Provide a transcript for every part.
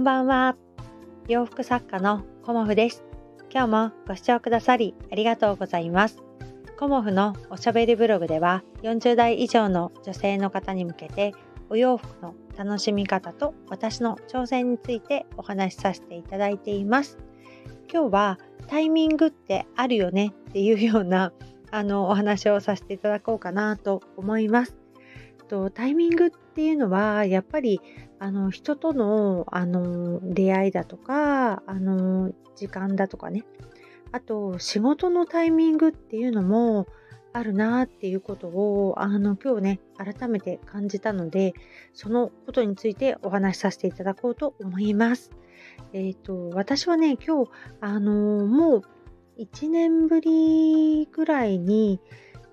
んばんは。洋服作家のコモフです。今日もご視聴くださりありがとうございます。コモフのおしゃべりブログでは40代以上の女性の方に向けてお洋服の楽しみ方と私の挑戦についてお話しさせていただいています。今日はタイミングってあるよねっていうようなあのお話をさせていただこうかなと思います。とタイミングっていうのはやっぱりあの人とのあの出会いだとかあの時間だとかねあと仕事のタイミングっていうのもあるなっていうことをあの今日ね改めて感じたのでそのことについてお話しさせていただこうと思います。えっ、ー、と私はね今日あのもう1年ぶりぐらいに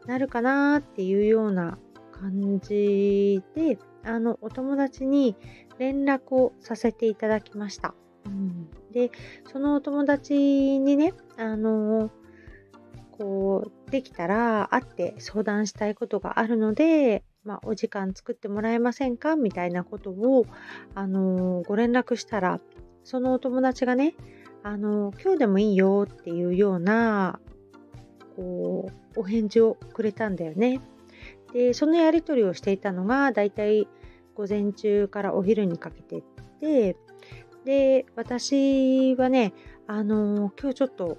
なるかなっていうような感じで、あの、お友達に連絡をさせていただきました。うん、で、そのお友達にね、あの、こう、できたら会って相談したいことがあるので、まあ、お時間作ってもらえませんか？みたいなことを、あのご連絡したら、そのお友達がね、あの今日でもいいよっていうような、こう、お返事をくれたんだよね。でそのやり取りをしていたのがだいたい午前中からお昼にかけてでで私はねあの今日ちょっと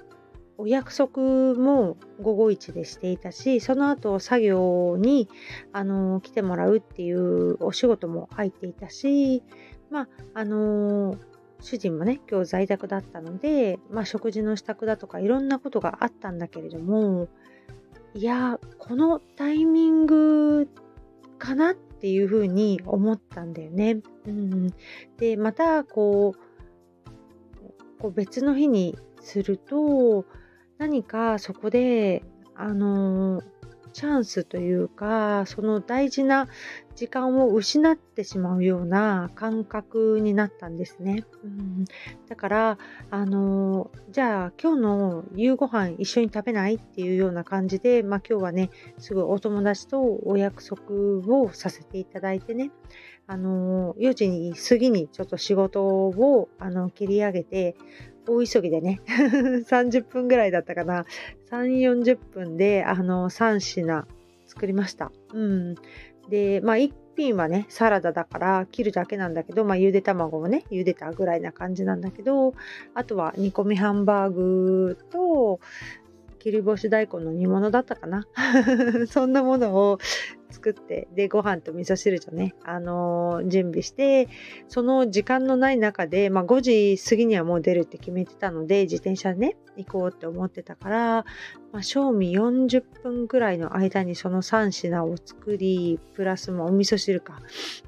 お約束も午後一でしていたしその後作業にあの来てもらうっていうお仕事も入っていたしまああの主人もね今日在宅だったので、まあ、食事の支度だとかいろんなことがあったんだけれどもいやこのタイミングかなっていうふうに思ったんだよね。うん、でまたこうこう別の日にすると何かそこであのチャンスというかその大事な時間を失ってしまうような感覚になったんですね。うん、だからあのじゃあ今日の夕ご飯一緒に食べないっていうような感じで、まあ、今日はねすぐお友達とお約束をさせていただいてねあの4時に過ぎにちょっと仕事をあの切り上げて大急ぎでね。30分ぐらいだったかな。3 40分であの3品作りました。うん、で、まあ一品はね、サラダだから切るだけなんだけど、まあゆで卵をね、茹でたぐらいな感じなんだけど、あとは煮込みハンバーグと、切り干し大根の煮物だったかな。そんなものを作ってでご飯と味噌汁とね、あのー、準備してその時間のない中で、まあ、5時過ぎにはもう出るって決めてたので自転車ね行こうって思ってたから、まあ、賞味40分ぐらいの間にその3品を作りプラスもお味噌汁か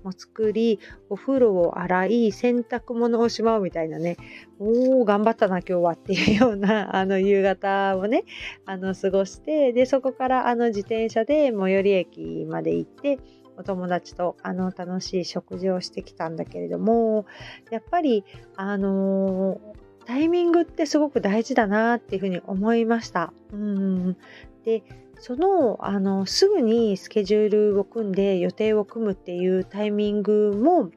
も作りお風呂を洗い洗濯物をしまうみたいなねおー頑張ったな今日はっていうようなあの夕方をねあの過ごしてでそこからあの自転車で最寄り駅まで行ってお友達とあの楽しい食事をしてきたんだけれどもやっぱりあのー、タイミングってすごく大事だなっていうふうに思いました。うんでそのあのすぐにスケジュールを組んで予定を組むっていうタイミングも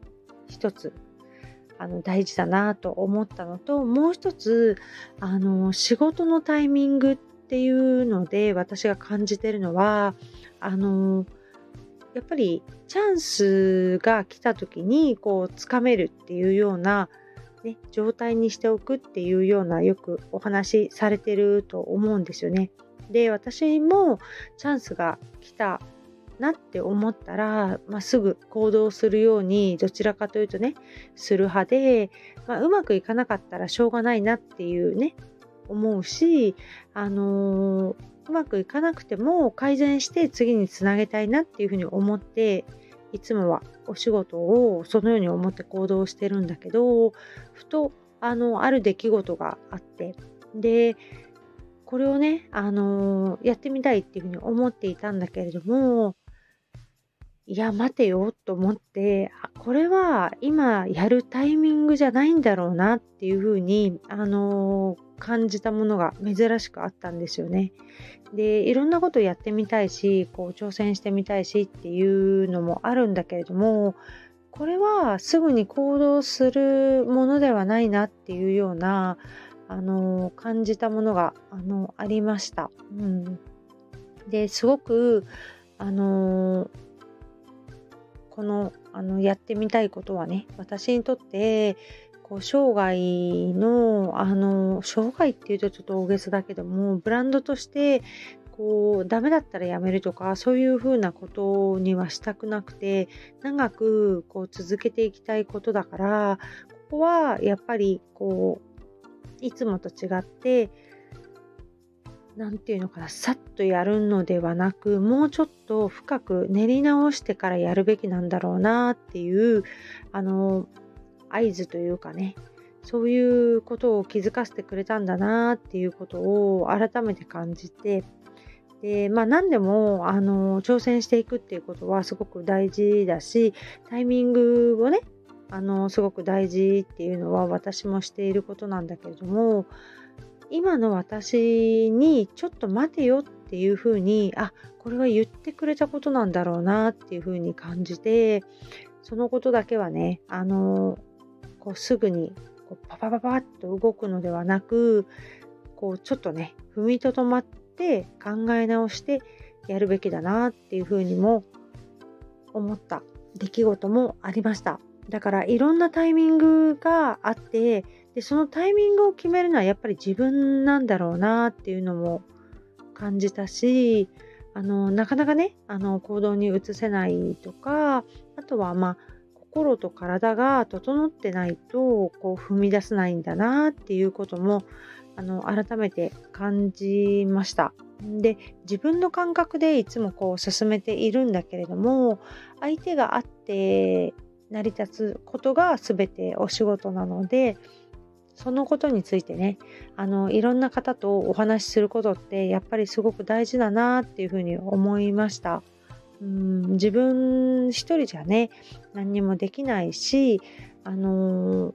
一つあの大事だなと思ったのともう一つあの仕事のタイミングっていうので私が感じてるのはあのやっぱりチャンスが来た時にこうつかめるっていうような、ね、状態にしておくっていうようなよくお話しされてると思うんですよね。で私もチャンスが来たなって思ったら、まあ、すぐ行動するようにどちらかというとねする派で、まあ、うまくいかなかったらしょうがないなっていうね思うし、あのー、うまくいかなくても改善して次につなげたいなっていうふうに思っていつもはお仕事をそのように思って行動してるんだけどふとあのある出来事があってでこれをね、あのー、やってみたいっていうふうに思っていたんだけれどもいや待てよと思ってこれは今やるタイミングじゃないんだろうなっていうふうに、あのー感じたものが珍しくあったんですよね。でいろんなことやってみたいしこう挑戦してみたいしっていうのもあるんだけれどもこれはすぐに行動するものではないなっていうようなあの感じたものがあのありました。うん、ですごくあのこのあのやってみたいことはね私にとってこう生涯のあの生涯っていうとちょっと大げさだけどもブランドとしてこうダメだったらやめるとかそういうふうなことにはしたくなくて長くこう続けていきたいことだからここはやっぱりこういつもと違って何て言うのかなさっとやるのではなくもうちょっと深く練り直してからやるべきなんだろうなっていうあの合図というかねそういうことを気づかせてくれたんだなっていうことを改めて感じてでまあ何でもあの挑戦していくっていうことはすごく大事だしタイミングをねあのすごく大事っていうのは私もしていることなんだけれども今の私にちょっと待てよっていうふうにあこれは言ってくれたことなんだろうなっていうふうに感じてそのことだけはねあのこうすぐにこうパパパパッと動くのではなくこうちょっとね踏みとどまって考え直してやるべきだなっていうふうにも思った出来事もありました。だからいろんなタイミングがあってでそのタイミングを決めるのはやっぱり自分なんだろうなっていうのも感じたしあのなかなかねあの行動に移せないとかあとはまあ心と体が整ってないとこう踏み出せないんだなっていうこともあの改めて感じました。で自分の感覚でいつもこう進めているんだけれども相手があって成り立つことが全てお仕事なのでそのことについてねあのいろんな方とお話しすることってやっぱりすごく大事だなっていうふうに思いました。うん自分一人じゃね何にもできないしあの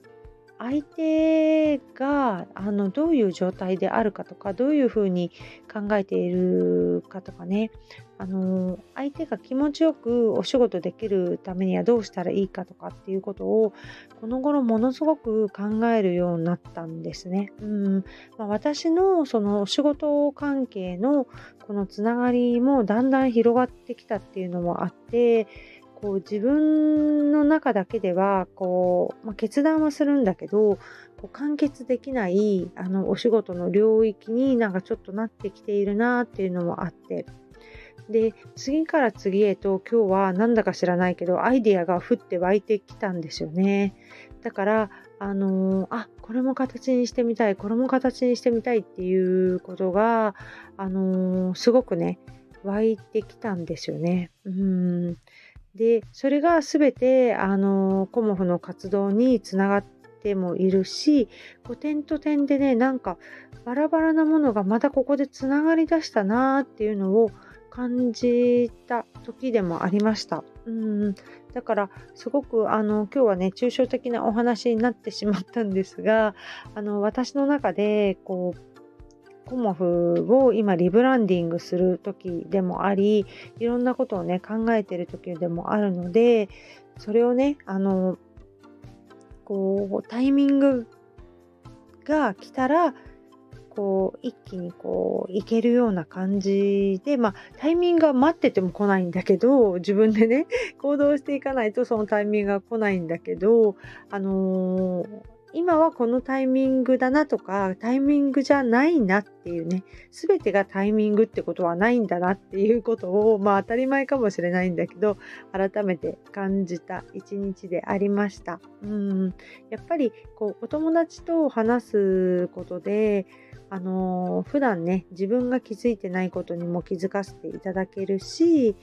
相手があのどういう状態であるかとかどういうふうに考えているかとかねあの相手が気持ちよくお仕事できるためにはどうしたらいいかとかっていうことをこの頃ものすごく考えるようになったんですね。うんまあ、私のそのお仕事関係のこのつながりもだんだん広がってきたっていうのもあってこう自分の中だけではこう、まあ、決断はするんだけどこう完結できないあのお仕事の領域になんかちょっとなってきているなっていうのもあって。で次から次へと今日はなんだか知らないけどアイデアが降って湧いてきたんですよね。だからあのー、あこれも形にしてみたいこれも形にしてみたいっていうことがあのー、すごくね湧いてきたんですよね。うん。でそれが全てあのコモフの活動につながってもいるし点と点でねなんかバラバラなものがまたここでつながりだしたなっていうのを感じた時でもありました。うんだからすごくあの今日はね抽象的なお話になってしまったんですがあの私の中でこうコモフを今リブランディングする時でもありいろんなことをね考えてる時でもあるのでそれをねあのこうタイミングが来たらこう一気にこういけるような感じでまあタイミングが待ってても来ないんだけど自分でね行動していかないとそのタイミングが来ないんだけどあのー今はこのタイミングだなとかタイミングじゃないなっていうね全てがタイミングってことはないんだなっていうことをまあ当たり前かもしれないんだけど改めて感じた一日でありました。うん。やっぱりこうお友達と話すことであのー、普段ね自分が気づいてないことにも気づかせていただけるし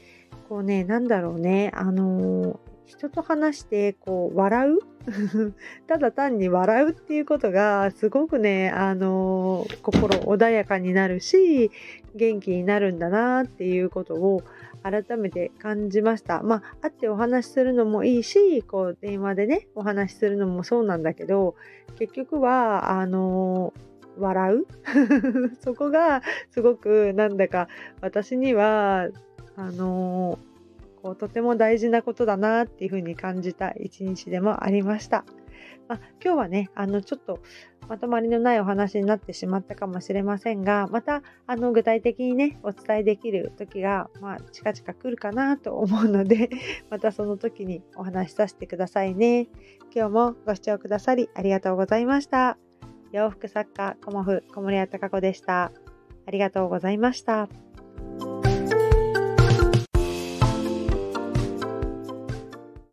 こうねなんだろうねあのー人と話してこう笑う ただ単に笑うっていうことがすごくねあの心穏やかになるし元気になるんだなっていうことを改めて感じました。まあ会ってお話しするのもいいしこう電話でねお話しするのもそうなんだけど結局はあの笑う？そこがすごくなんだか私にはあのこうとても大事なことだなっていうふうに感じた一日でもありました。まあ、今日はねあのちょっとまとまりのないお話になってしまったかもしれませんがまたあの具体的にねお伝えできる時が、まあ、近々来るかなと思うので またその時にお話しさせてくださいね。今日もご視聴くださりありがとうございました。洋服作家コモフ小森屋隆子でした。ありがとうございました。